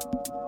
Thank you.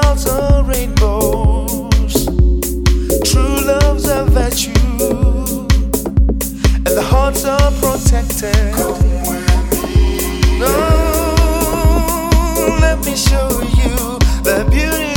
clouds rainbows. True love's a virtue, and the hearts are protected. No, let me show you the beauty.